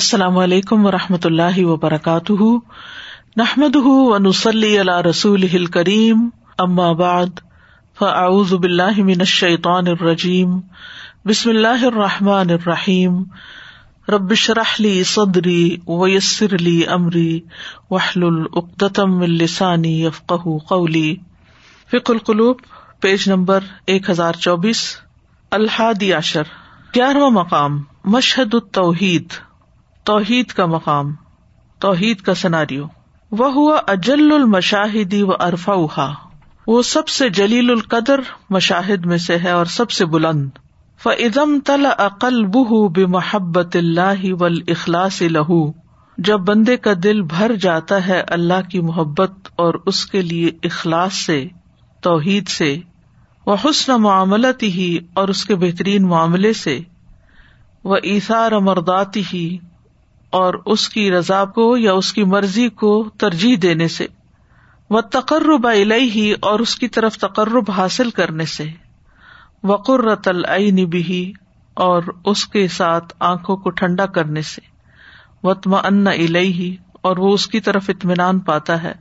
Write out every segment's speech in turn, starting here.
السلام علیکم و رحمۃ اللہ وبرکاتہ۔ نحمد و نسلی اللہ رسول کریم بعد، فاعوذ باللہ من الشیطان الرجیم، بسم اللہ الرحمٰن الرحیم۔ ربش رحلی صدری ویسر علی عمری وحل العقدم السانی یفق قولی۔ فک القلوب، پیج نمبر ایک ہزار چوبیس، الحادی عشر۔ گیارہواں مقام، مشہد التوحید۔ توحید کا مقام، توحید کا سناریو۔ وہ ہوا اجل المشاہدی و ارفا وہ سب سے جلیل القدر مشاہد میں سے ہے اور سب سے بلند۔ فعدم تل عقل بہ بے محبت اللہ و اخلاص لہو جب بندے کا دل بھر جاتا ہے اللہ کی محبت اور اس کے لیے اخلاص سے، توحید سے۔ وہ حسن معاملت ہی اور اس کے بہترین معاملے سے۔ وہ ایسار مرداتی ہی اور اس کی رضا کو یا اس کی مرضی کو ترجیح دینے سے۔ وہ تقرب ہی اور اس کی طرف تقرب حاصل کرنے سے۔ وقر رتل بھی اور اس کے ساتھ آنکھوں کو ٹھنڈا کرنے سے۔ وطم ان ہی اور وہ اس کی طرف اطمینان پاتا ہے۔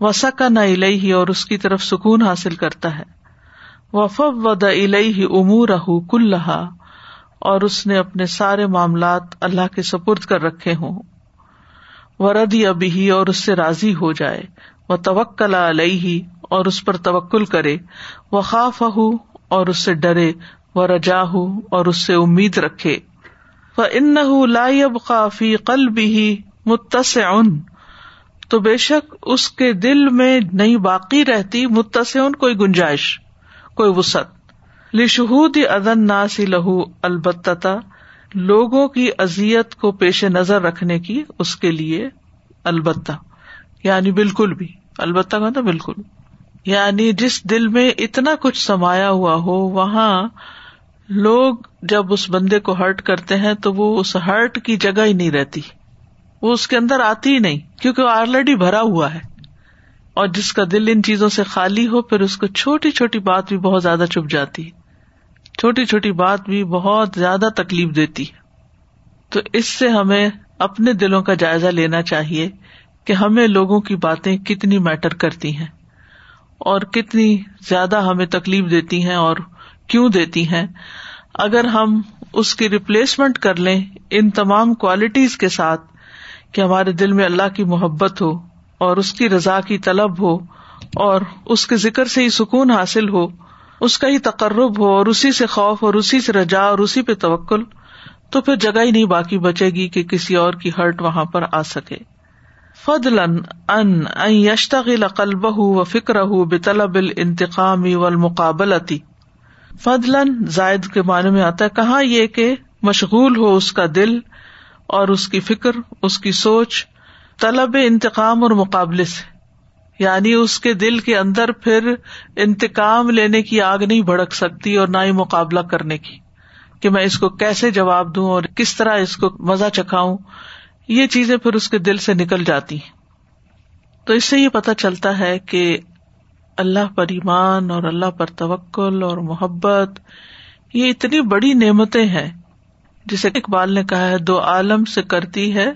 وہ سکا نہ ہی اور اس کی طرف سکون حاصل کرتا ہے۔ وف ود ہی امور کلحا اور اس نے اپنے سارے معاملات اللہ کے سپرد کر رکھے ہوں۔ ردی ابھی اور اس سے راضی ہو جائے۔ وہ توکل علیہ اور اس پر توکل کرے۔ وہ خاف اور اس سے ڈرے۔ وہ رجا اور اس سے امید رکھے۔ وہ ان لائب قافی قل بھی متس ان تو بے شک اس کے دل میں نہیں باقی رہتی متسن کوئی گنجائش، کوئی وسط لشہود ادن سی لہو البتہ لوگوں کی ازیت کو پیش نظر رکھنے کی اس کے لیے البتہ یعنی بالکل بھی، البتہ کا بالکل۔ یعنی جس دل میں اتنا کچھ سمایا ہوا ہو، وہاں لوگ جب اس بندے کو ہرٹ کرتے ہیں تو وہ اس ہرٹ کی جگہ ہی نہیں رہتی۔ وہ اس کے اندر آتی ہی نہیں، کیونکہ وہ آلریڈی بھرا ہوا ہے۔ اور جس کا دل ان چیزوں سے خالی ہو، پھر اس کو چھوٹی چھوٹی بات بھی بہت زیادہ چپ جاتی ہے۔ چھوٹی چھوٹی بات بھی بہت زیادہ تکلیف دیتی ہے۔ تو اس سے ہمیں اپنے دلوں کا جائزہ لینا چاہیے کہ ہمیں لوگوں کی باتیں کتنی میٹر کرتی ہیں اور کتنی زیادہ ہمیں تکلیف دیتی ہیں اور کیوں دیتی ہیں۔ اگر ہم اس کی ریپلیسمنٹ کر لیں ان تمام کوالٹیز کے ساتھ کہ ہمارے دل میں اللہ کی محبت ہو اور اس کی رضا کی طلب ہو اور اس کے ذکر سے ہی سکون حاصل ہو، اس کا ہی تقرب ہو اور اسی سے خوف اور اسی سے رجا اور اسی پہ توکل، تو پھر جگہ ہی نہیں باقی بچے گی کہ کسی اور کی ہرٹ وہاں پر آ سکے۔ فضل ان یشتغل قلبہ و فکر ہُ بطلب الانتقامی والمقابلتی فضل زائد کے معنی میں آتا ہے، کہاں یہ کہ مشغول ہو اس کا دل اور اس کی فکر، اس کی سوچ طلب انتقام اور مقابلے سے۔ یعنی اس کے دل کے اندر پھر انتقام لینے کی آگ نہیں بھڑک سکتی اور نہ ہی مقابلہ کرنے کی۔ کہ میں اس کو کیسے جواب دوں اور کس طرح اس کو مزہ چکھاؤں، یہ چیزیں پھر اس کے دل سے نکل جاتی تو اس سے یہ پتا چلتا ہے کہ اللہ پر ایمان اور اللہ پر توکل اور محبت، یہ اتنی بڑی نعمتیں ہیں۔ جسے اقبال نے کہا ہے، دو عالم سے کرتی ہے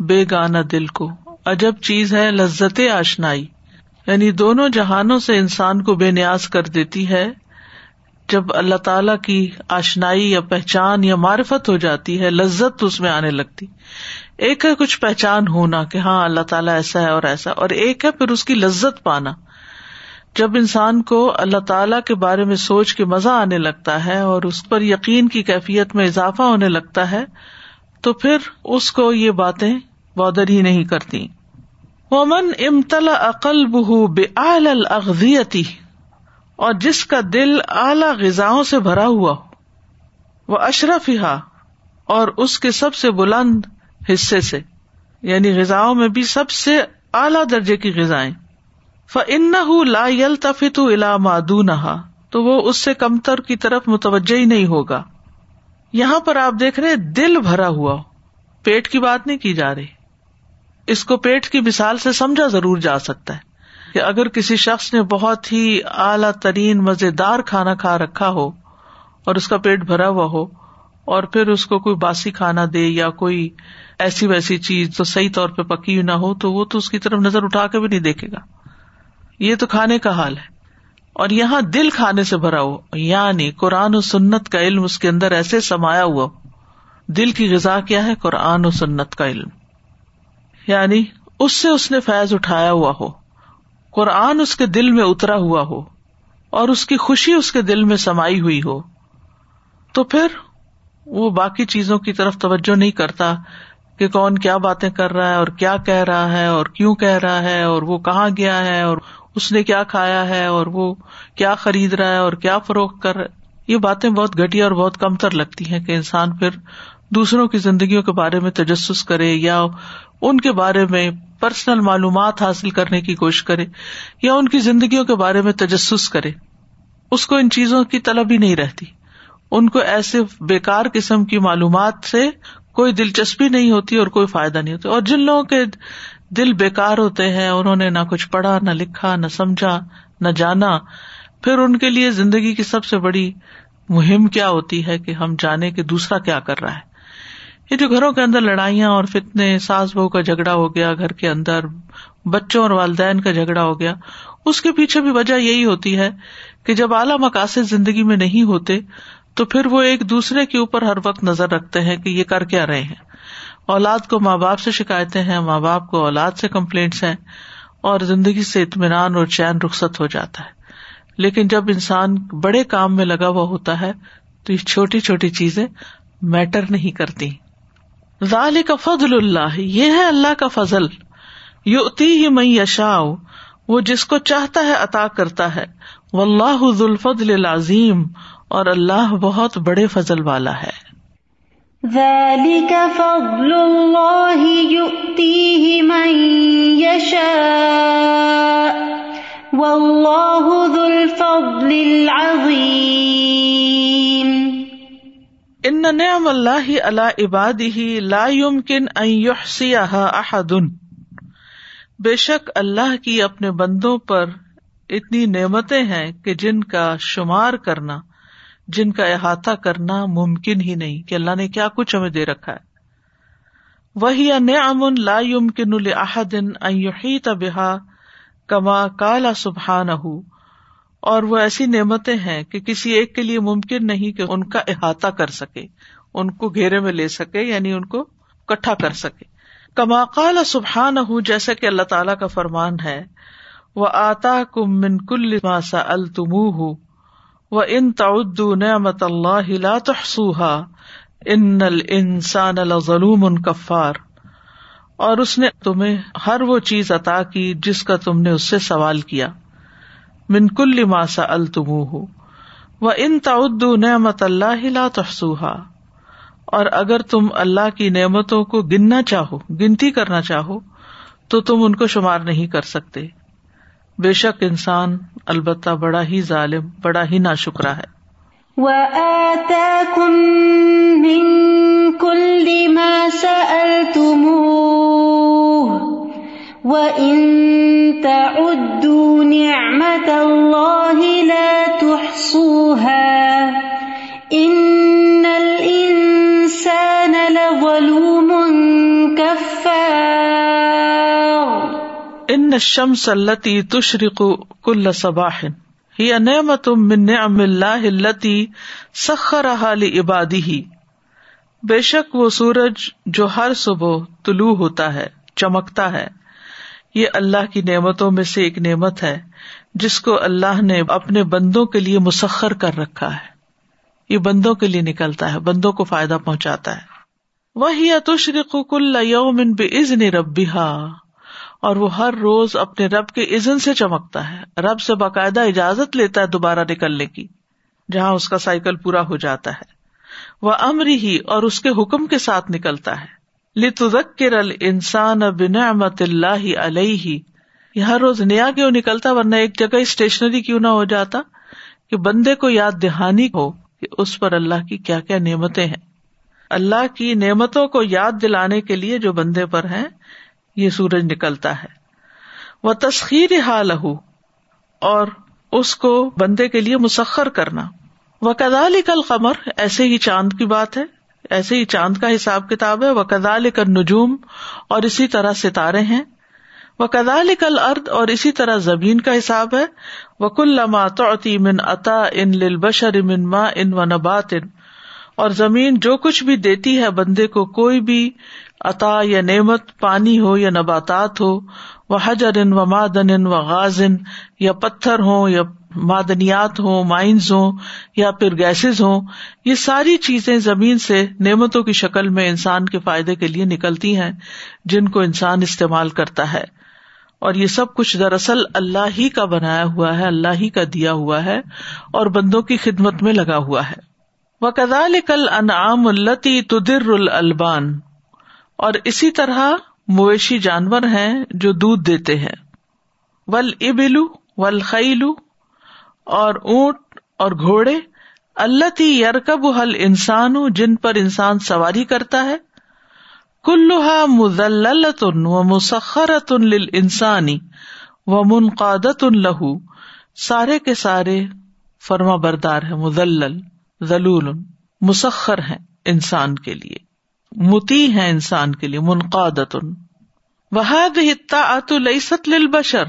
بے گانا دل کو۔ عجب چیز ہے لذت آشنائی۔ یعنی دونوں جہانوں سے انسان کو بے نیاز کر دیتی ہے۔ جب اللہ تعالی کی آشنائی یا پہچان یا معرفت ہو جاتی ہے، لذت اس میں آنے لگتی۔ ایک ہے کچھ پہچان ہونا کہ ہاں اللہ تعالیٰ ایسا ہے اور ایسا۔ اور ایک ہے پھر اس کی لذت پانا۔ جب انسان کو اللہ تعالی کے بارے میں سوچ کے مزہ آنے لگتا ہے اور اس پر یقین کی کیفیت میں اضافہ ہونے لگتا ہے، تو پھر اس کو یہ باتیں بودر ہی نہیں کرتی۔ ومن امتلا عقل بہ بے اغذیتی اور جس کا دل اعلی غذاؤں سے بھرا ہوا ہو وہ اشرف ہا اور اس کے سب سے بلند حصے سے یعنی غذاؤں میں بھی سب سے اعلی درجے کی غذائیں۔ فن لا یل تفت الا مادون تو وہ اس سے کمتر کی طرف متوجہ ہی نہیں ہوگا۔ یہاں پر آپ دیکھ رہے دل بھرا ہوا پیٹ کی بات نہیں کی جا رہی۔ اس کو پیٹ کی مثال سے سمجھا ضرور جا سکتا ہے کہ اگر کسی شخص نے بہت ہی اعلی ترین مزے دار کھانا کھا رکھا ہو اور اس کا پیٹ بھرا ہوا ہو اور پھر اس کو کوئی باسی کھانا دے یا کوئی ایسی ویسی چیز تو صحیح طور پہ پکی ہوئی نہ ہو تو وہ تو اس کی طرف نظر اٹھا کے بھی نہیں دیکھے گا۔ یہ تو کھانے کا حال ہے۔ اور یہاں دل کھانے سے بھرا ہو یعنی قرآن و سنت کا علم اس کے اندر ایسے سمایا ہوا دل کی غذا کیا ہے؟ قرآن و سنت کا علم۔ یعنی اس سے اس نے فیض اٹھایا ہوا ہو۔ قرآن اس کے دل میں اترا ہوا ہو اور اس کی خوشی اس کے دل میں سمائی ہوئی ہو۔ تو پھر وہ باقی چیزوں کی طرف توجہ نہیں کرتا کہ کون کیا باتیں کر رہا ہے اور کیا کہہ رہا ہے اور کیوں کہہ رہا ہے اور وہ کہاں گیا ہے اور اس نے کیا کھایا ہے اور وہ کیا خرید رہا ہے اور کیا فروخت کر رہا ہے۔ یہ باتیں بہت گٹیا اور بہت کم تر لگتی ہیں کہ انسان پھر دوسروں کی زندگیوں کے بارے میں تجسس کرے یا ان کے بارے میں پرسنل معلومات حاصل کرنے کی کوشش کرے یا ان کی زندگیوں کے بارے میں تجسس کرے۔ اس کو ان چیزوں کی طلب ہی نہیں رہتی۔ ان کو ایسے بےکار قسم کی معلومات سے کوئی دلچسپی نہیں ہوتی اور کوئی فائدہ نہیں ہوتا۔ اور جن لوگوں کے دل بےکار ہوتے ہیں، انہوں نے نہ کچھ پڑھا، نہ لکھا، نہ سمجھا، نہ جانا، پھر ان کے لیے زندگی کی سب سے بڑی مہم کیا ہوتی ہے کہ ہم جانے کہ دوسرا کیا کر رہا ہے۔ یہ جو گھروں کے اندر لڑائیاں اور فتنے، ساس بہو کا جھگڑا ہو گیا، گھر کے اندر بچوں اور والدین کا جھگڑا ہو گیا، اس کے پیچھے بھی وجہ یہی ہوتی ہے کہ جب اعلی مقاصد زندگی میں نہیں ہوتے، تو پھر وہ ایک دوسرے کے اوپر ہر وقت نظر رکھتے ہیں کہ یہ کر کیا رہے ہیں۔ اولاد کو ماں باپ سے شکایتیں ہیں، ماں باپ کو اولاد سے کمپلینٹس ہیں اور زندگی سے اطمینان اور چین رخصت ہو جاتا ہے۔ لیکن جب انسان بڑے کام میں لگا ہوا ہوتا ہے، تو یہ چھوٹی چھوٹی چیزیں میٹر نہیں کرتی۔ ظال کا فضل اللہ، یہ ہے اللہ کا فضل۔ یو ہی میں یشا وہ جس کو چاہتا ہے عطا کرتا ہے۔ وہ اللہ ذوالفضل العظیم، اور اللہ بہت بڑے فضل والا ہے۔ فضل اللہ يؤتيه من يشاء واللہ ذو الفضل العظیم۔ ان نعم اللہ اللہ عباد ہی لا يمكن ان احد بے شک اللہ کی اپنے بندوں پر اتنی نعمتیں ہیں کہ جن کا شمار کرنا، جن کا احاطہ کرنا ممکن ہی نہیں کہ اللہ نے کیا کچھ ہمیں دے رکھا ہے۔ وہی نعم لا يمكن لاحد ان يحيط بها كما قال سبحانه اور وہ ایسی نعمتیں ہیں کہ کسی ایک کے لیے ممکن نہیں کہ ان کا احاطہ کر سکے، ان کو گھیرے میں لے سکے یعنی ان کو کٹھا کر سکے۔ کما قال سبحان ہوں جیسا کہ اللہ تعالی کا فرمان ہے وہ آتا کم من کل ماسا التم ہوں وہ ان تعد نعمت اللہ لا تحسوہا ان الانسان لظلوم کفار اور اس نے تمہیں ہر وہ چیز عطا کی جس کا تم نے اس سے سوال کیا۔ من کل ماسا التم ہو وہ ان تعد نعمت اللہ لا تحسوہا اور اگر تم اللہ کی نعمتوں کو گننا چاہو، گنتی کرنا چاہو، تو تم ان کو شمار نہیں کر سکتے۔ بے شک انسان البتہ بڑا ہی ظالم، بڑا ہی نا شکرا ہے ان شمس التی تشرق کل صباح. ہی نعمت من نعم اللہ التی سخر عبادی ہی بے شک وہ سورج جو ہر صبح طلوع ہوتا ہے، چمکتا ہے۔ یہ اللہ کی نعمتوں میں سے ایک نعمت ہے، جس کو اللہ نے اپنے بندوں کے لیے مسخر کر رکھا ہے۔ یہ بندوں کے لیے نکلتا ہے، بندوں کو فائدہ پہنچاتا ہے۔ وہی تشرق کل یوم بے عزن ربیحا اور وہ ہر روز اپنے رب کے عزن سے چمکتا ہے۔ رب سے باقاعدہ اجازت لیتا ہے دوبارہ نکلنے کی، جہاں اس کا سائیکل پورا ہو جاتا ہے۔ وہ امری ہی اور اس کے حکم کے ساتھ نکلتا ہے۔ لتذکر الانسان بنعمت اللہ علیہ۔ یہ ہر روز نیا کیوں نکلتا ورنہ ایک جگہ اسٹیشنری کیوں نہ ہو جاتا کہ بندے کو یاد دہانی ہو کہ اس پر اللہ کی کیا کیا نعمتیں ہیں۔ اللہ کی نعمتوں کو یاد دلانے کے لیے جو بندے پر ہیں، یہ سورج نکلتا ہے۔ وہ تسخیر حال اور اس کو بندے کے لیے مسخر کرنا۔ وہ کدالی کل قمر ایسے ہی چاند کی بات ہے۔ ایسے ہی چاند کا حساب کتاب ہے۔ وہ کدال کر نجوم اور اسی طرح ستارے ہیں۔ وہ کدال کل ارد اور اسی طرح زمین کا حساب ہے۔ وہ کل لما توتی من عطا ان لشر امن ما ان و نبات ان اور زمین جو کچھ بھی دیتی ہے بندے کو، کوئی بھی عطا یا نعمت، پانی ہو یا نباتات ہو، وہ حجر ان و مادن ان و غازن یا پتھر ہوں، یا معدنیات ہوں، مائنز ہوں، یا پھر گیسز ہوں، یہ ساری چیزیں زمین سے نعمتوں کی شکل میں انسان کے فائدے کے لیے نکلتی ہیں، جن کو انسان استعمال کرتا ہے۔ اور یہ سب کچھ دراصل اللہ ہی کا بنایا ہوا ہے، اللہ ہی کا دیا ہوا ہے، اور بندوں کی خدمت میں لگا ہوا ہے۔ وہ کدال کل انعام التی تدر البان اور اسی طرح مویشی جانور ہیں جو دودھ دیتے ہیں۔ ول ابلو ول خیلو اور اونٹ اور گھوڑے۔ اللہ تی یرکب حل انسان جن پر انسان سواری کرتا ہے۔ کلوہا مزلتن و مسخرت انسانی و منقادت لہو سارے کے سارے فرما بردار ہے مزل ذلول، مسخر ہے انسان کے لیے۔ متی ہے انسان کے لیے منقادت وحد حت لئیست للبشر۔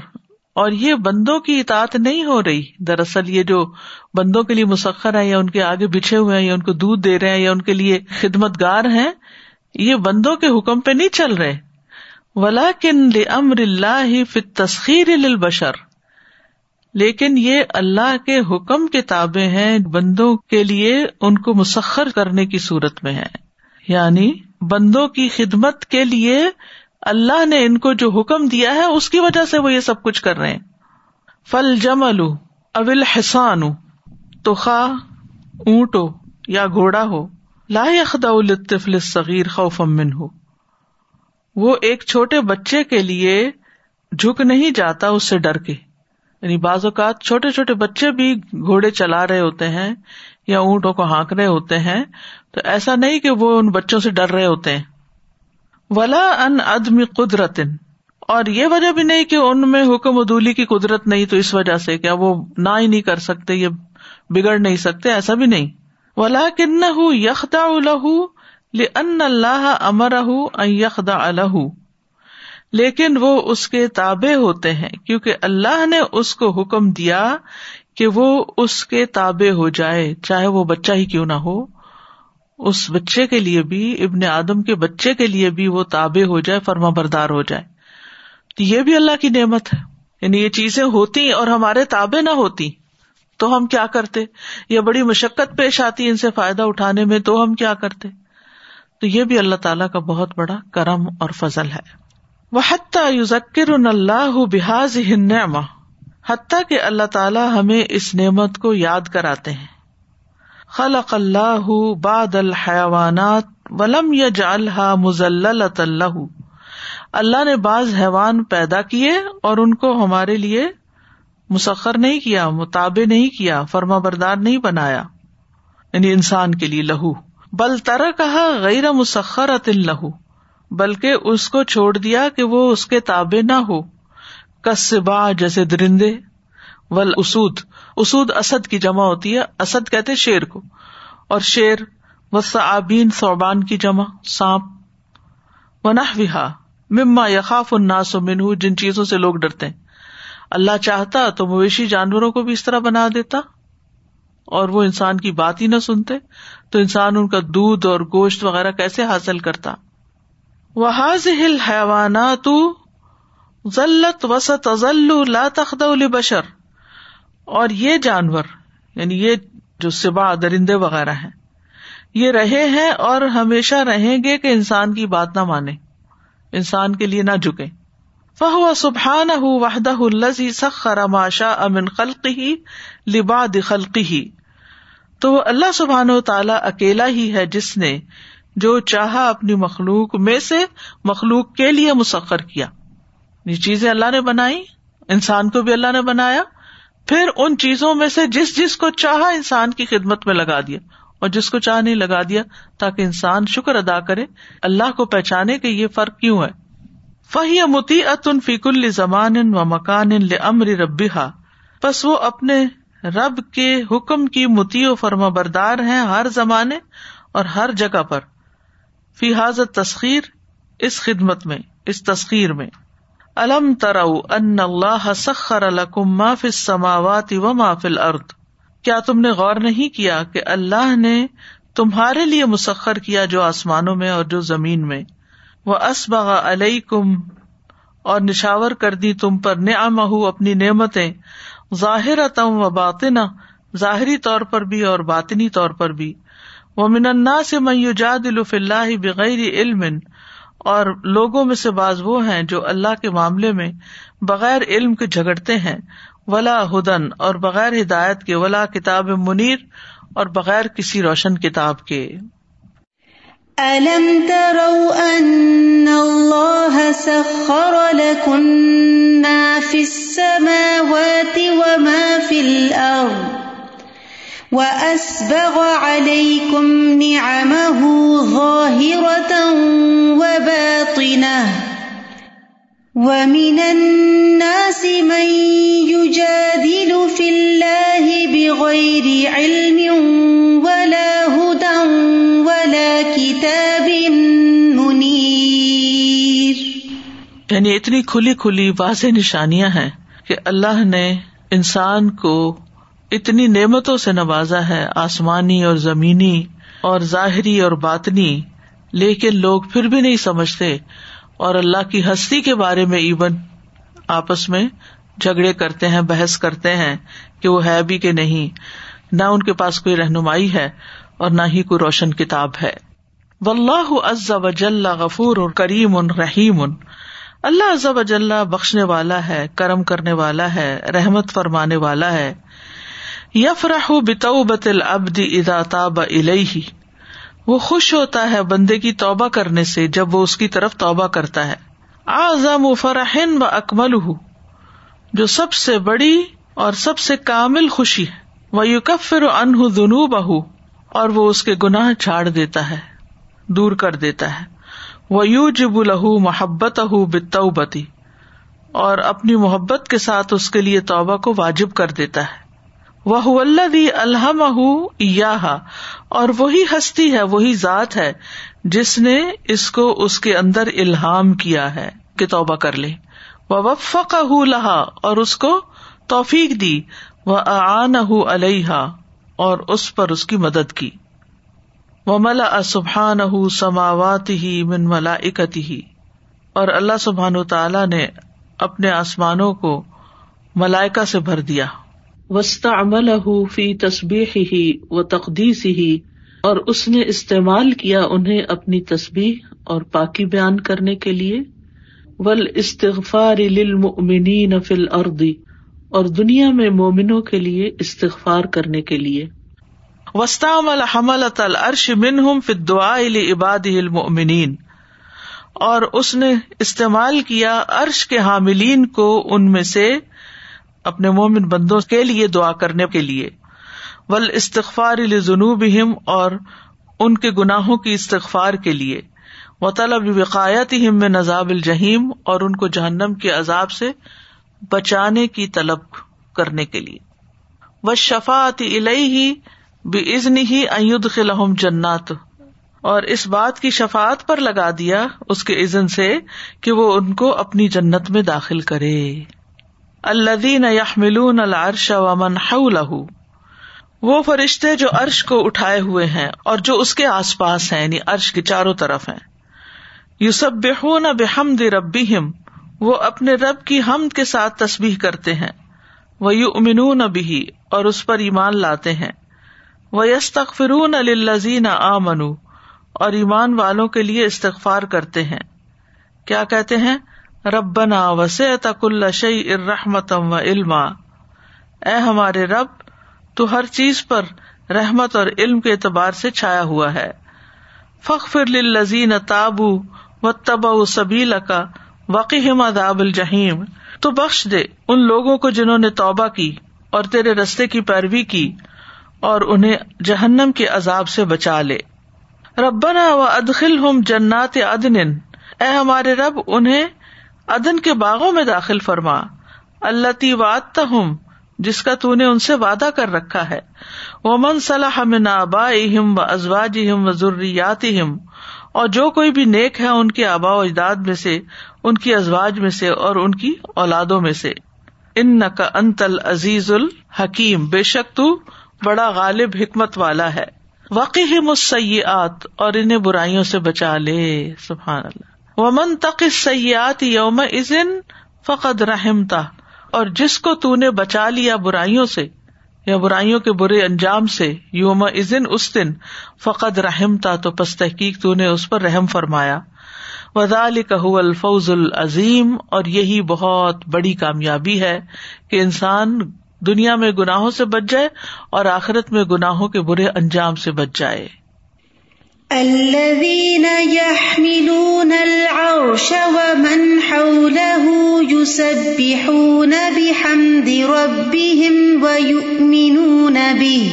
اور یہ بندوں کی اطاعت نہیں ہو رہی۔ دراصل یہ جو بندوں کے لیے مسخر ہے یا ان کے آگے بچھے ہوئے ہیں یا ان کو دودھ دے رہے ہیں یا ان کے لیے خدمت گار ہیں، یہ بندوں کے حکم پہ نہیں چل رہے۔ ولا کن امر اللہ فت تسخیر البشر لیکن یہ اللہ کے حکم کتابیں ہیں، بندوں کے لیے ان کو مسخر کرنے کی صورت میں ہے یعنی بندوں کی خدمت کے لیے اللہ نے ان کو جو حکم دیا ہے، اس کی وجہ سے وہ یہ سب کچھ کر رہے ہیں۔ فل جمل اول حسان تو خا اونٹ ہو یا گھوڑا ہو۔ لا الطفل صغیر خوف امن ہو وہ ایک چھوٹے بچے کے لیے جھک نہیں جاتا، اس سے ڈر کے۔ یعنی بعض اوقات چھوٹے چھوٹے بچے بھی گھوڑے چلا رہے ہوتے ہیں یا اونٹوں کو ہانک رہے ہوتے ہیں، تو ایسا نہیں کہ وہ ان بچوں سے ڈر رہے ہوتے ہیں۔ ولا ان ادم قدرت اور یہ وجہ بھی نہیں کہ ان میں حکم ادولی کی قدرت نہیں، تو اس وجہ سے کیا وہ نہ ہی نہیں کر سکتے، یہ بگڑ نہیں سکتے، ایسا بھی نہیں۔ ولا کن یخدا الہ ان اللہ امر یخدا الہ لیکن وہ اس کے تابے ہوتے ہیں، کیونکہ اللہ نے اس کو حکم دیا کہ وہ اس کے تابے ہو جائے، چاہے وہ بچہ ہی کیوں نہ ہو۔ اس بچے کے لیے بھی، ابن آدم کے بچے کے لیے بھی وہ تابے ہو جائے، فرما بردار ہو جائے۔ تو یہ بھی اللہ کی نعمت ہے۔ یعنی یہ چیزیں ہوتی اور ہمارے تابے نہ ہوتی تو ہم کیا کرتے؟ یا بڑی مشقت پیش آتی ان سے فائدہ اٹھانے میں، تو ہم کیا کرتے؟ تو یہ بھی اللہ تعالیٰ کا بہت بڑا کرم اور فضل ہے۔ وہ حتیٰ یو اللہ بحاظ ہنما حتیٰ کہ اللہ تعالیٰ ہمیں اس نعمت کو یاد کراتے ہیں۔ خلق اللہ باد الحیوانات ولم یا جالحا مزل اللہ اللہ نے بعض حیوان پیدا کیے اور ان کو ہمارے لیے مسخر نہیں کیا مطابع نہیں کیا، فرما بردار نہیں بنایا۔ یعنی انسان کے لیے لہو۔ بل تر کہا غیر مسخر لہو بلکہ اس کو چھوڑ دیا کہ وہ اس کے تابے نہ ہو۔ کسبا جیسے درندے ول اسود اسود اسد کی جمع ہوتی ہے۔ اسد کہتے شیر کو۔ اور شیر و صابین صوبان کی جمع، سانپ۔ و نہ مما یقاف الناس و منہ، جن چیزوں سے لوگ ڈرتے ہیں۔ اللہ چاہتا تو مویشی جانوروں کو بھی اس طرح بنا دیتا۔ اور وہ انسان کی بات ہی نہ سنتے، تو انسان ان کا دودھ اور گوشت وغیرہ کیسے حاصل کرتا؟ وہ ہل حیوانات ذلت وسط لا تخد بشر اور یہ جانور یعنی یہ جو سبا، درندے وغیرہ ہیں، یہ رہے ہیں اور ہمیشہ رہیں گے کہ انسان کی بات نہ مانے، انسان کے لیے نہ جھکے۔ فہو سبحان وحدہ الزی سخر ماشا امن خلق ہی لباد خلقی ہی تو اللہ سبحان و تعالی اکیلا ہی ہے جس نے جو چاہا اپنی مخلوق میں سے مخلوق کے لیے مسخر کیا۔ یہ چیزیں اللہ نے بنائی، انسان کو بھی اللہ نے بنایا۔ پھر ان چیزوں میں سے جس جس کو چاہا انسان کی خدمت میں لگا دیا۔ اور جس کو چاہ نہیں لگا دیا، تاکہ انسان شکر ادا کرے۔ اللہ کو پہچانے کہ یہ فرق کیوں ہے۔ فہی متی اتن فیق زمان و مکان امر ربا بس وہ اپنے رب کے حکم کی متی و فرما بردار ہیں ہر زمانے اور ہر جگہ پر۔ فی حاضر تسخیر اس خدمت میں، اس تسخیر میں۔ الم ترو ان اللہ سخر الکم ما فی السماوات و ما فی الارض۔ کیا تم نے غور نہیں کیا کہ اللہ نے تمہارے لیے مسخر کیا جو آسمانوں میں اور جو زمین میں؟ وہ اسبغ علیہ کم اور نشاور کر دی تم پر نعم اپنی نعمتیں ظاہر تم و باطنا، ظاہری طور پر بھی اور باطنی طور پر بھی۔ وہ مننا سے میوجاد الف اللہ بغیر علم، اور لوگوں میں سے بعض وہ ہیں جو اللہ کے معاملے میں بغیر علم کے جھگڑتے ہیں، ولا ہدن، اور بغیر ہدایت کے، ولا کتاب منیر، اور بغیر کسی روشن کتاب کے۔ أَلَمْ تَرَوْا أَنَّ اللَّهَ سَخَّرَ لَكُم مَّا فِي السَّمَاوَاتِ وَمَا فِي الْأَرْضِ؟ وَأَسْبَغَ عَلَيْكُمْ نِعَمَهُ ظَاهِرَةً وَبَاطِنَةً وَمِنَ النَّاسِ مَن يُجَادِلُ فِي اللَّهِ بِغَيْرِ عِلْمٍ وَلَا هُدًى وَلَا كِتَابٍ مُنِيرٍ یعنی اتنی کھلی کھلی واضح نشانیاں ہیں کہ اللہ نے انسان کو اتنی نعمتوں سے نوازا ہے، آسمانی اور زمینی اور ظاہری اور باطنی، لیکن لوگ پھر بھی نہیں سمجھتے اور اللہ کی ہستی کے بارے میں ایون آپس میں جھگڑے کرتے ہیں، بحث کرتے ہیں کہ وہ ہے بھی کہ نہیں۔ نہ ان کے پاس کوئی رہنمائی ہے اور نہ ہی کوئی روشن کتاب ہے۔ و اللہ عز و جل غفور اور کریم ان رحیم۔ ان اللہ عز و جل بخشنے والا ہے، کرم کرنے والا ہے، رحمت فرمانے والا ہے۔ یفرح بتوبت العبد اذا تاب الیہ۔ وہ خوش ہوتا ہے بندے کی توبہ کرنے سے جب وہ اس کی طرف توبہ کرتا ہے۔ اعظم فرحن و اکمل جو سب سے بڑی اور سب سے کامل خوشی ہے۔ وہ یو کفر انہ دنو بہ اور وہ اس کے گناہ چھاڑ دیتا ہے، دور کر دیتا ہے۔ وہ یو جب الح محبت اہ بتوبتی اور اپنی محبت کے ساتھ اس کے لیے توبہ کو واجب کر دیتا ہے۔ وہ اللہ الحم اہ اور وہی ہستی ہے، وہی ذات ہے، جس نے اس کو اس کے اندر الحام کیا ہے کہ توبہ کر لے۔ وہ وفق لہا اور اس کو توفیق دی۔ وہ آن علیہ اور اس پر اس کی مدد کی۔ وہ ملا سبحان سماوات ہی من ملا ہی اور اللہ سبحان تعالی نے اپنے آسمانوں کو ملائکا سے بھر دیا۔ وسط عمل فی تصبیح ہی و تقدیس ہی اور اس نے استعمال کیا انہیں اپنی تصبیح اور پاکی بیان کرنے کے لیے۔ ول استغفار للمؤمنین فی الارض اور دنیا میں مومنوں کے لیے استغفار کرنے کے لیے۔ وسطام الحمل العرش منہم فی الدعاء لعباد المؤمنین اور اس نے استعمال کیا عرش کے حاملین کو ان میں سے۔ اپنے مومن بندوں کے لیے دعا کرنے کے لیے۔ ول استغفار جنوب اور ان کے گناہوں کی استغفار کے لیے۔ و طلب وقایت ہم میں نذاب الجہیم اور ان کو جہنم کے عذاب سے بچانے کی طلب کرنے کے لیے۔ وہ شفات ہی بے عزن ہی ایود خلحم جنات۔ اور اس بات کی شفات پر لگا دیا اس کے عزن سے کہ وہ ان کو اپنی جنت میں داخل کرے۔ الدین یحملون العرش ومن حولہ۔ وہ فرشتے جو عرش کو اٹھائے ہوئے ہیں اور جو اس کے آس پاس ہیں یعنی عرش کے چاروں طرف ہیں۔ یوسب بےحون بحمد ربی وہ اپنے رب کی حمد کے ساتھ تصبیح کرتے ہیں۔ وہ یو امنون بھی اور اس پر ایمان لاتے ہیں۔ وہ یس تخفرون الزین آ منو اور ایمان والوں کے لیے استغفار کرتے ہیں۔ کیا کہتے ہیں؟ ربنا وسع تک الشی ارحمتم و علما۔ اے ہمارے رب، تو ہر چیز پر رحمت اور علم کے اعتبار سے چھایا ہوا ہے۔ فخر للذین تابو و تبا سبیل کا وقیم اداب الجہیم تو بخش دے ان لوگوں کو جنہوں نے توبہ کی اور تیرے رستے کی پیروی کی اور انہیں جہنم کے عذاب سے بچا لے۔ ربنا و ادخل ہم جنات ادن اے ہمارے رب، انہیں ادن کے باغوں میں داخل فرما اللہ تی وات ہوں جس کا تو نے ان سے وعدہ کر رکھا ہے۔ وہ من صلاح من آبا و ازواج و ضروریات اور جو کوئی بھی نیک ہے ان کے آبا و اجداد میں سے، ان کی ازواج میں سے اور ان کی اولادوں میں سے۔ ان کا انتل عزیز الحکیم، بے شک تو بڑا غالب حکمت والا ہے۔ وقی مسیات اور انہیں برائیوں سے بچا لے۔ سبحان اللہ۔ ومن تق سیات یوم ازن فقد رحمتا اور جس کو تو نے بچا لیا برائیوں سے، یا برائیوں کے برے انجام سے یوم ازن اس دن، فقد رحمتا تو پس تحقیق تو نے اس پر رحم فرمایا۔ وزال کہ الفوز العظیم اور یہی بہت بڑی کامیابی ہے کہ انسان دنیا میں گناہوں سے بچ جائے اور آخرت میں گناہوں کے برے انجام سے بچ جائے۔ الذين يحملون العرش ومن حوله يسبحون بحمد ربهم ويؤمنون به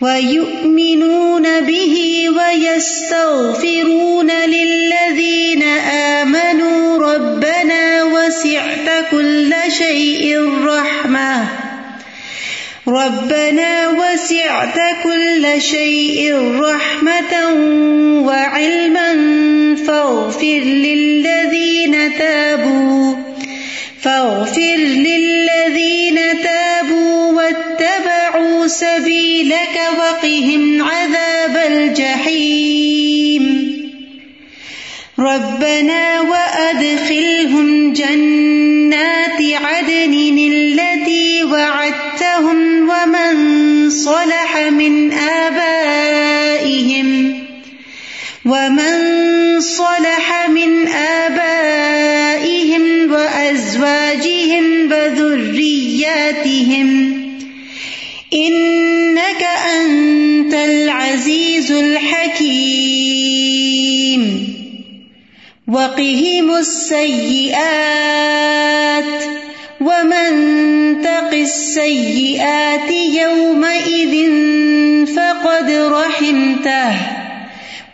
ويؤمنون به ويستغفرون للذين آمنوا. ربنا وسعت كل شيء رحمة. ربنا وسعت كل شيء رحمة وعلما فاغفر للذين تابوا، فاغفر للذين تابوا واتبعوا سبيلك وقهم عذاب الجحيم. ربنا وأدخلهم جنات عدن التي وعدتهم ومن صلح من آبائهم ومن صلح من آبائهم وقهم السيئات ومن تق السيئات يومئذ فقد رحمته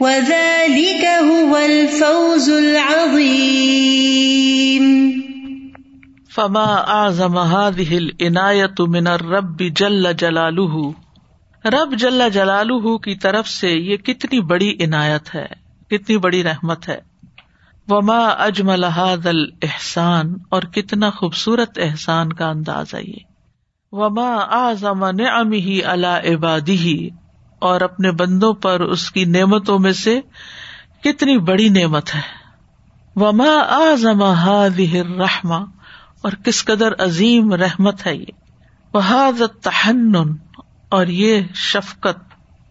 وذلك هو الفوز العظيم فما اعظم هذه العنایت من الرب جل جلالہ رب جل جلالہ کی طرف سے یہ کتنی بڑی عنایت ہے، کتنی بڑی رحمت ہے۔ وما اجمل هذا الاحسان اور کتنا خوبصورت احسان کا انداز ہے یہ۔ وما اعظم نعمه على عباده، اور اپنے بندوں پر اس کی نعمتوں میں سے کتنی بڑی نعمت ہے۔ وما اعظم هذه الرحمہ اور کس قدر عظیم رحمت ہے یہ۔ بحاد تحن اور یہ شفقت،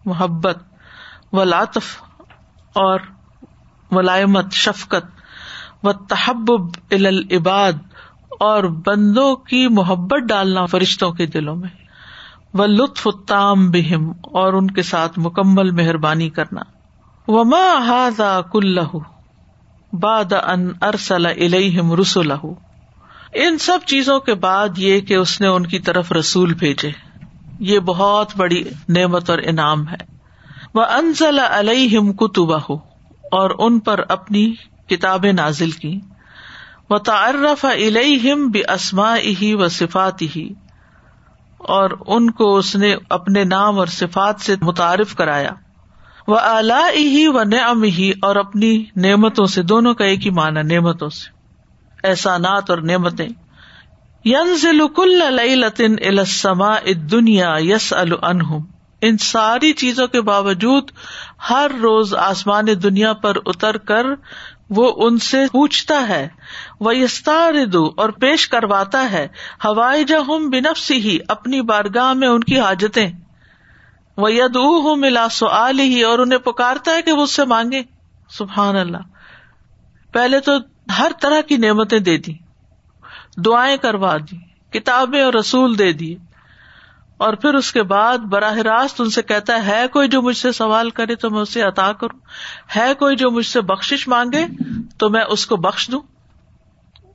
محبت ولاطف اور ملائمت، شفقت و تحبب العباد اور بندوں کی محبت ڈالنا فرشتوں کے دلوں میں۔ و لطف تام بہم اور ان کے ساتھ مکمل مہربانی کرنا۔ وما ہاضا کل باد ان ارسل الہم رسول ان سب چیزوں کے بعد یہ کہ اس نے ان کی طرف رسول بھیجے۔ یہ بہت بڑی نعمت اور انعام ہے۔ وہ انزل علیہم کتبہ اور ان پر اپنی کتابیں نازل کی وہ تعرف الہم بھی اسما ہی و صفات ہی اور ان کو اس نے اپنے نام اور صفات سے متعارف کرایا۔ وہ اعلی ہی و نعم ہی اور اپنی نعمتوں سے، دونوں کا ایک ہی معنی، نعمتوں سے۔ احسانات اور نعمتیں۔ ینزل کل لطن السما دنیا یس الم ان ساری چیزوں کے باوجود ہر روز آسمان دنیا پر اتر کر وہ ان سے پوچھتا ہے وہ اور پیش کرواتا ہے ہوائی جہم بنفس ہی اپنی بارگاہ میں ان کی حاجتیں۔ وہ ید ہوں ملا سعال ہی اور انہیں پکارتا ہے کہ وہ اس سے مانگے۔ سبحان اللہ۔ پہلے تو ہر طرح کی نعمتیں دے دی۔ دعائیں کروا دی، کتابیں اور رسول دے دیے۔ اور پھر اس کے بعد براہ راست ان سے کہتا ہے کوئی جو مجھ سے سوال کرے تو میں اسے عطا کروں۔ ہے کوئی جو مجھ سے بخش مانگے تو میں اس کو بخش دوں۔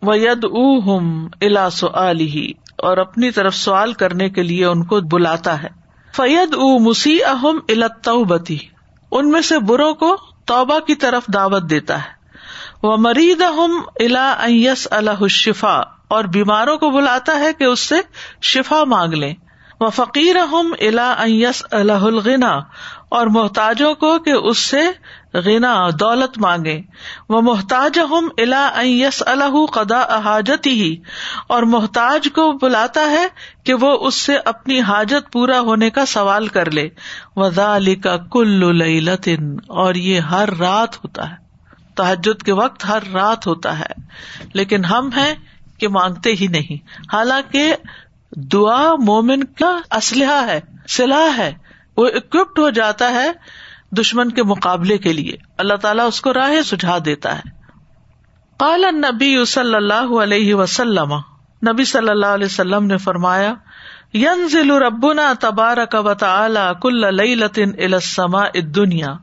وہ ید ہم الاس علی اور اپنی طرف سوال کرنے کے لیے ان کو بلاتا ہے۔ فید او مسی اہم التوبتی ان میں سے بروں کو توبہ کی طرف دعوت دیتا ہے۔ وہ مرید ہم الا یس اللہ شفا اور بیماروں کو بلاتا ہے کہ اس سے شفا مانگ لیں۔ وہ فقیر ہم الا یس اللہ الغنا، اور محتاجوں کو کہ اس سے غنا، دولت مانگے۔ وہ محتاج ہم الا یس الح قدا حاجت ہی اور محتاج کو بلاتا ہے کہ وہ اس سے اپنی حاجت پورا ہونے کا سوال کر لے۔ وزا علی کا کل لطن اور یہ ہر رات ہوتا ہے۔ تحجد کے وقت ہر رات ہوتا ہے۔ لیکن ہم ہیں کہ مانگتے ہی نہیں۔ حالانکہ دعا مومن کا اسلحہ ہے، سلاح ہے۔ وہ اکوپڈ ہو جاتا ہے دشمن کے مقابلے کے لیے۔ اللہ تعالیٰ اس کو راہ سجھا دیتا ہے۔ قال نبی صلی اللہ علیہ وسلم، نبی صلی اللہ علیہ وسلم نے فرمایا، ینزل ربنا تبارک و تعالی کل لیلۃ الی السماء الدنیا۔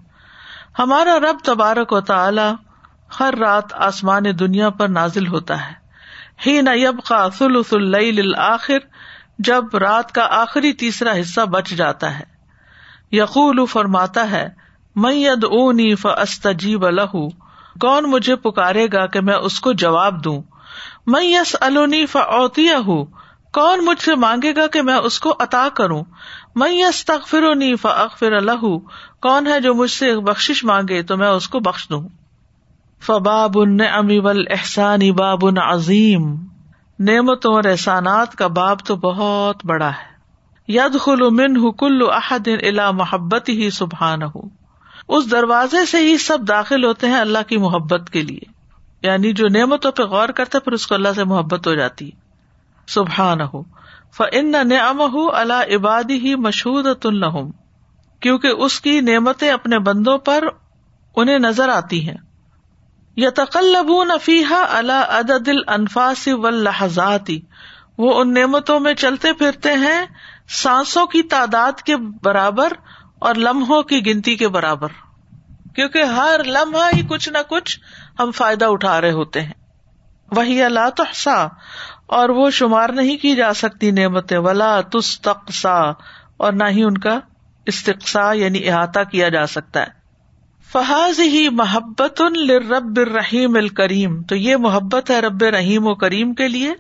ہمارا رب تبارک و تعالی ہر رات آسمان دنیا پر نازل ہوتا ہے۔ ہی نہ یبقى ثلث اللیل الاخر، جب رات کا آخری تیسرا حصہ بچ جاتا ہے۔ یقول، فرماتا ہے میت اونی فاستجیب لہو کون مجھے پکارے گا کہ میں اس کو جواب دوں؟ میں یس الونی فوتیا ہوں کون مجھ سے مانگے گا کہ میں اس کو عطا کروں؟ میں یس تغفرنی فاغفر الح کون ہے جو مجھ سے بخش مانگے تو میں اس کو بخش دوں؟ فباب امی ول احسانی باب عظیم۔ نعمتوں اور احسانات کا باب تو بہت بڑا ہے۔ ید خل من کل احد الا محبت ہی سبحان ہو اس دروازے سے ہی سب داخل ہوتے ہیں اللہ کی محبت کے لیے۔ یعنی جو نعمتوں پہ غور کرتا پھر اس کو اللہ سے محبت ہو جاتی۔ سبحان ہو فن نعم ہُ اللہ عبادی ہی مشہور الحم کیونکہ اس کی نعمتیں اپنے بندوں پر انہیں نظر آتی ہیں۔ یا تقلب نفیحہ اللہ عدد الفاظ و وہ ان نعمتوں میں چلتے پھرتے ہیں، سانسوں کی تعداد کے برابر اور لمحوں کی گنتی کے برابر۔ کیونکہ ہر لمحہ ہی کچھ نہ کچھ ہم فائدہ اٹھا رہے ہوتے ہیں۔ وہی اللہ تحسا اور وہ شمار نہیں کی جا سکتی نعمتیں۔ ولا تستقسا اور نہ ہی ان کا استقسا یعنی احاطہ کیا جا سکتا ہے۔ فحاظ ہی محبت رب الرحیم الکریم تو یہ محبت ہے رب رحیم و کریم کے لیے۔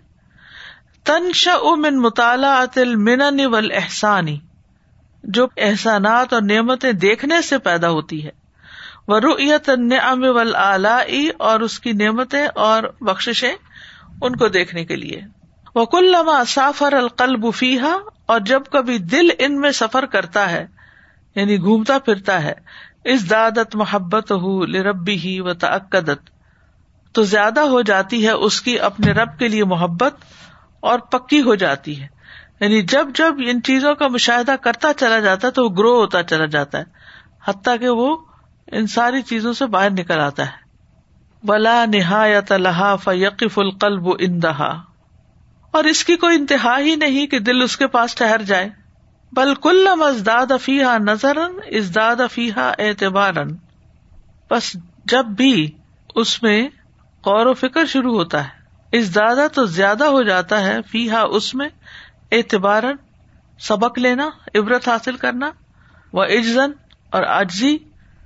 تنش من مطالعات المنن والاحسانی جو احسانات اور نعمتیں دیکھنے سے پیدا ہوتی ہے۔ وہ رویت النعم والآلاء اور اس کی نعمتیں اور بخششیں ان کو دیکھنے کے لیے۔ وہ کل سافر القلب فیحا اور جب کبھی دل ان میں سفر کرتا ہے یعنی گھومتا پھرتا ہے اس دادت محبت ہو لربی ہی و تعقدت تو زیادہ ہو جاتی ہے اس کی اپنے رب کے لیے محبت اور پکی ہو جاتی ہے۔ یعنی جب جب ان چیزوں کا مشاہدہ کرتا چلا جاتا ہے تو وہ گرو ہوتا چلا جاتا ہے۔ حتیٰ کہ وہ ان ساری چیزوں سے باہر نکل آتا ہے۔ بلا نہایت لہا فیقف القلب اندہا اور اس کی کوئی انتہا ہی نہیں کہ دل اس کے پاس ٹہر جائے۔ بل کل ازداد افیحا نظر ازداد افیحا اعتبار بس جب بھی اس میں غور و فکر شروع ہوتا ہے اس تو زیادہ ہو جاتا ہے فی ہا اس میں اعتبار سبق لینا، عبرت حاصل کرنا، و اجزن اور اجزی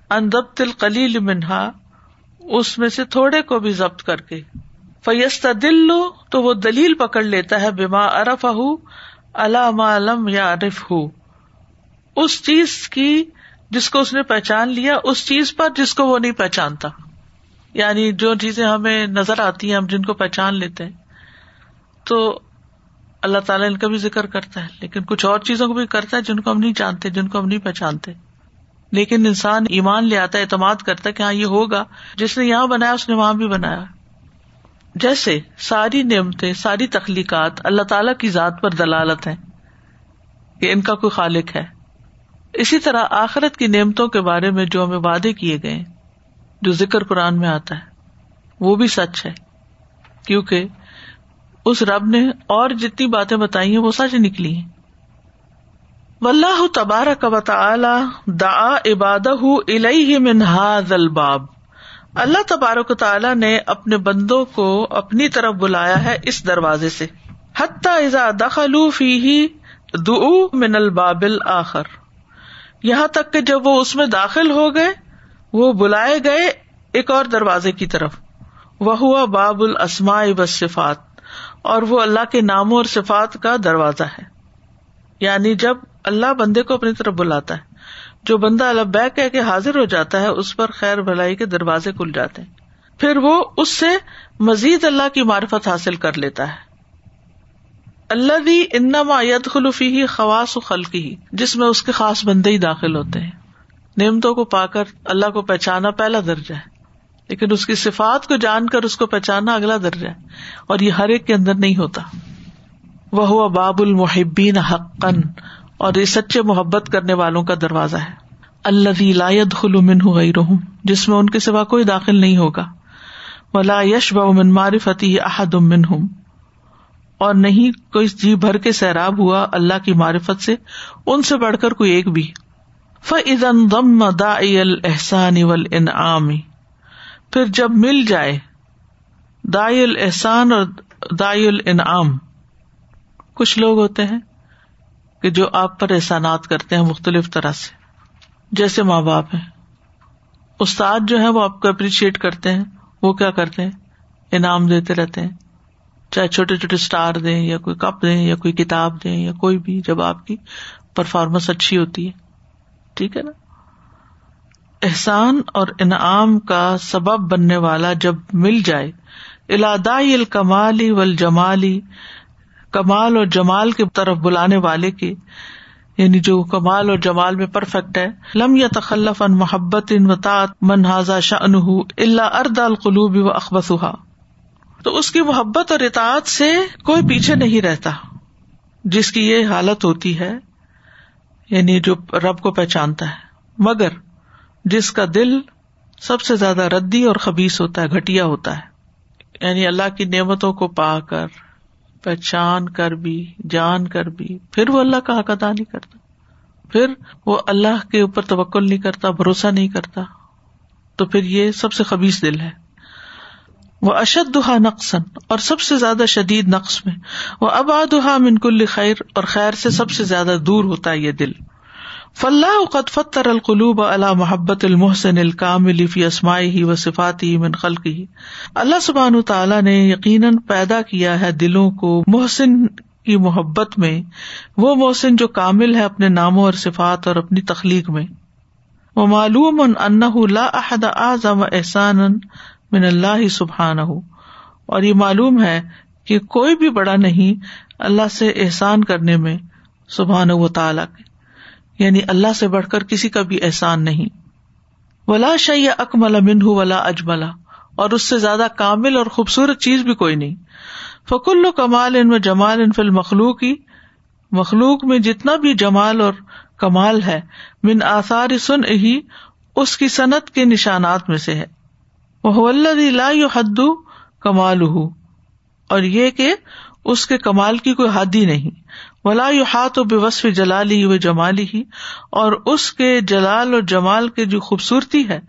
اندب تل کلیل منہا، اس میں سے تھوڑے کو بھی ضبط کر کے۔ فیست دل لو تو وہ دلیل پکڑ لیتا ہے بیما ارف علام علم یا عرف ہو اس چیز کی جس کو اس نے پہچان لیا، اس چیز پر جس کو وہ نہیں پہچانتا۔ یعنی جو چیزیں ہمیں نظر آتی ہیں، ہم جن کو پہچان لیتے ہیں۔ تو اللہ تعالیٰ ان کا بھی ذکر کرتا ہے، لیکن کچھ اور چیزوں کو بھی کرتا ہے جن کو ہم نہیں جانتے، جن کو ہم نہیں پہچانتے۔ لیکن انسان ایمان لے آتا ہے، اعتماد کرتا ہے کہ ہاں یہ ہوگا۔ جس نے یہاں بنایا، اس نے وہاں بھی بنایا۔ جیسے ساری نعمتیں، ساری تخلیقات اللہ تعالی کی ذات پر دلالت ہے کہ ان کا کوئی خالق ہے۔ اسی طرح آخرت کی نعمتوں کے بارے میں جو ہمیں وعدے کیے گئے جو ذکر قرآن میں آتا ہے، وہ بھی سچ ہے۔ کیونکہ اس رب نے اور جتنی باتیں بتائی ہیں، وہ سچ نکلی ہیں۔ واللہ تبارک و تعالی دعا عبادہ الیہ من الباب۔ اللہ تبارک و نے اپنے بندوں کو اپنی طرف بلایا ہے اس دروازے سے۔ حتی اذا دخلوا فیہ دعو من الباب الاخر۔ یہاں تک کہ جب وہ اس میں داخل ہو گئے، وہ بلائے گئے ایک اور دروازے کی طرف۔ وہ ہوا باب السما و صفات اور وہ اللہ کے ناموں اور صفات کا دروازہ ہے۔ یعنی جب اللہ بندے کو اپنی طرف بلاتا ہے۔ جو بندہ البیک کہہ کے حاضر ہو جاتا ہے، اس پر خیر بھلائی کے دروازے کھل جاتے ہیں۔ پھر وہ اس سے مزید اللہ کی معرفت حاصل کر لیتا ہے۔ اللہ دی انما ید خلفی ہی خواص و خلقی ہی جس میں اس کے خاص بندے ہی داخل ہوتے ہیں۔ نعمتوں کو پا کر اللہ کو پہچانا پہلا درجہ ہے۔ لیکن اس کی صفات کو جان کر اس کو پہچانا اگلا درجہ ہے۔ اور یہ ہر ایک کے اندر نہیں ہوتا۔ وہ ہوا باب المحبین حقن اور یہ سچے محبت کرنے والوں کا دروازہ ہے۔ اللہ لایت خلومن رحم جس میں ان کے سوا کوئی داخل نہیں ہوگا۔ ولا یش بمن معرفتی احد امن ہوں اور نہیں، کوئی جی بھر کے سیراب ہوا اللہ کی معرفت سے، ان سے بڑھ کر کوئی ایک بھی۔ فن دم دا احسان ول انعامی پھر جب مل جائے دائی الحسان اور دائی الانعام کچھ لوگ ہوتے ہیں کہ جو آپ پر احسانات کرتے ہیں مختلف طرح سے، جیسے ماں باپ ہیں۔ استاد جو ہے وہ آپ کو اپریشیٹ کرتے ہیں، وہ کیا کرتے ہیں؟ انعام دیتے رہتے ہیں۔ چاہے چھوٹے چھوٹے اسٹار دیں یا کوئی کپ دیں یا کوئی کتاب دیں یا کوئی بھی، جب آپ کی پرفارمنس اچھی ہوتی ہے۔ ٹھیک ہے نا؟ احسان اور انعام کا سبب بننے والا جب مل جائے، الادائی الکمالی و جمالی کمال اور جمال کی طرف بلانے والے کے یعنی جو کمال اور جمال میں پرفیکٹ ہے۔ لم یا تخلف ان محبت ان وطاط منہذا شن اللہ ارد القلوب و اخبصہ تو اس کی محبت اور اطاعت سے کوئی پیچھے نہیں رہتا۔ جس کی یہ حالت ہوتی ہے یعنی جو رب کو پہچانتا ہے۔ مگر جس کا دل سب سے زیادہ ردی اور خبیص ہوتا ہے گٹیا ہوتا ہے۔ یعنی اللہ کی نعمتوں کو پا کر۔ پہچان کر بھی، جان کر بھی۔ پھر وہ اللہ کا حق ادا نہیں کرتا۔ پھر وہ اللہ کے اوپر توکل نہیں کرتا، بھروسہ نہیں کرتا۔ تو پھر یہ سب سے خبیص دل ہے۔ وہ اشد دہا نقصن اور سب سے زیادہ شدید نقص میں۔ وہ ابا من کل خیر، اور خیر سے سب سے زیادہ دور ہوتا ہے یہ دل۔ فلاح قد فتر القلوب اللہ محبت المحسن الکام فی اسماعی ہی و صفاتی من خلق ہی اللہ سبحان تعالیٰ نے یقیناً پیدا کیا ہے دلوں کو محسن کی محبت میں، وہ محسن جو کامل ہے اپنے ناموں اور صفات اور اپنی تخلیق میں۔ وہ معلوم ان لا احد اعظم احسان من اللہ سبحان اور یہ معلوم ہے کہ کوئی بھی بڑا نہیں اللہ سے احسان کرنے میں سبحان و تعالیٰ کے۔ یعنی اللہ سے بڑھ کر کسی کا بھی احسان نہیں۔ ولا شیا اکمل منہ ولا اجملا اور اس سے زیادہ کامل اور خوبصورت چیز بھی کوئی نہیں۔ فکل و کمال ان میں جمال ان فل مخلوق ہی مخلوق میں جتنا بھی جمال اور کمال ہے، من آثار سن ہی اس کی صنعت کے نشانات میں سے ہے۔ وہ لا حد کمال اور یہ کہ اس کے کمال کی کوئی حد ہی نہیں۔ ولا یو ہاتھ و بے وصف جلالی و جمالی ہی اور اس کے جلال اور جمال کی جو خوبصورتی ہے،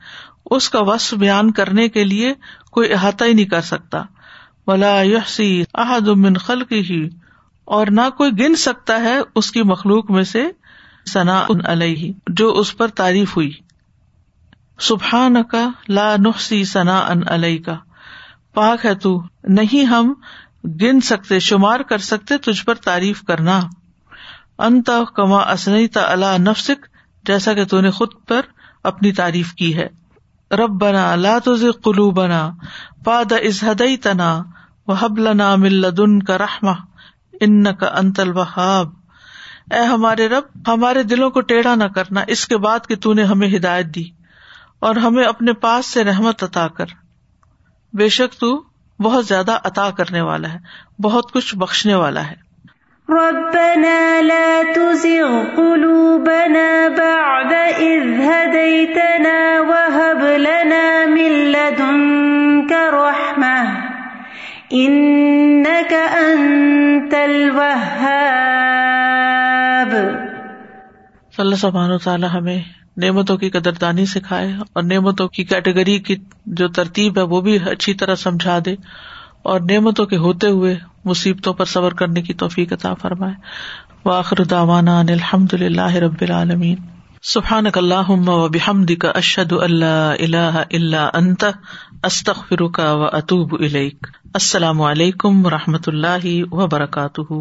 اس کا وصف بیان کرنے کے لیے کوئی احاطہ ہی نہیں کر سکتا۔ ولا یحسی احد من خلق ہی اور نہ کوئی گن سکتا ہے اس کی مخلوق میں سے ثنا ان علیہ، جو اس پر تعریف ہوئی۔ سبحان کا لا نحسی ثنا ان علیہ کا پاک ہے تو، نہیں ہم گن سکتے، شمار کر سکتے، تجھ پر تعریف کرنا۔ انت کما اسنئی تا اللہ نفسک، جیسا کہ تو نے خود پر اپنی تعریف کی ہے۔ رب بنا لا تز قلو بنا پاد از ہدئی تنا و حب لنا ملدن کا رحما ان کا انت الوہاب۔ اے ہمارے رب، ہمارے دلوں کو ٹیڑھا نہ کرنا، اس کے بعد کہ تو نے ہمیں ہدایت دی اور ہمیں اپنے پاس سے رحمت عطا کر۔ بے شک تو بہت زیادہ عطا کرنے والا ہے بہت کچھ بخشنے والا ہے۔ ربنا لا تزغ قلوبنا بعد إذ هديتنا وهب لنا من لدنك رحمة إنك أنت الوهاب۔ صلی اللہ سبحانہ وتعالی ہمیں نعمتوں کی قدردانی سکھائے اور نعمتوں کی کیٹیگری کی جو ترتیب ہے وہ بھی اچھی طرح سمجھا دے اور نعمتوں کے ہوتے ہوئے مصیبتوں پر صبر کرنے کی توفیق عطا فرمائے۔ واخر داوانا الحمد للہ رب العالمین۔ سبحان اللہ و بحمد کا اشد اللہ اللہ اللہ انت استخر کا و اطوب السلام علیکم و رحمۃ اللہ وبرکاتہ۔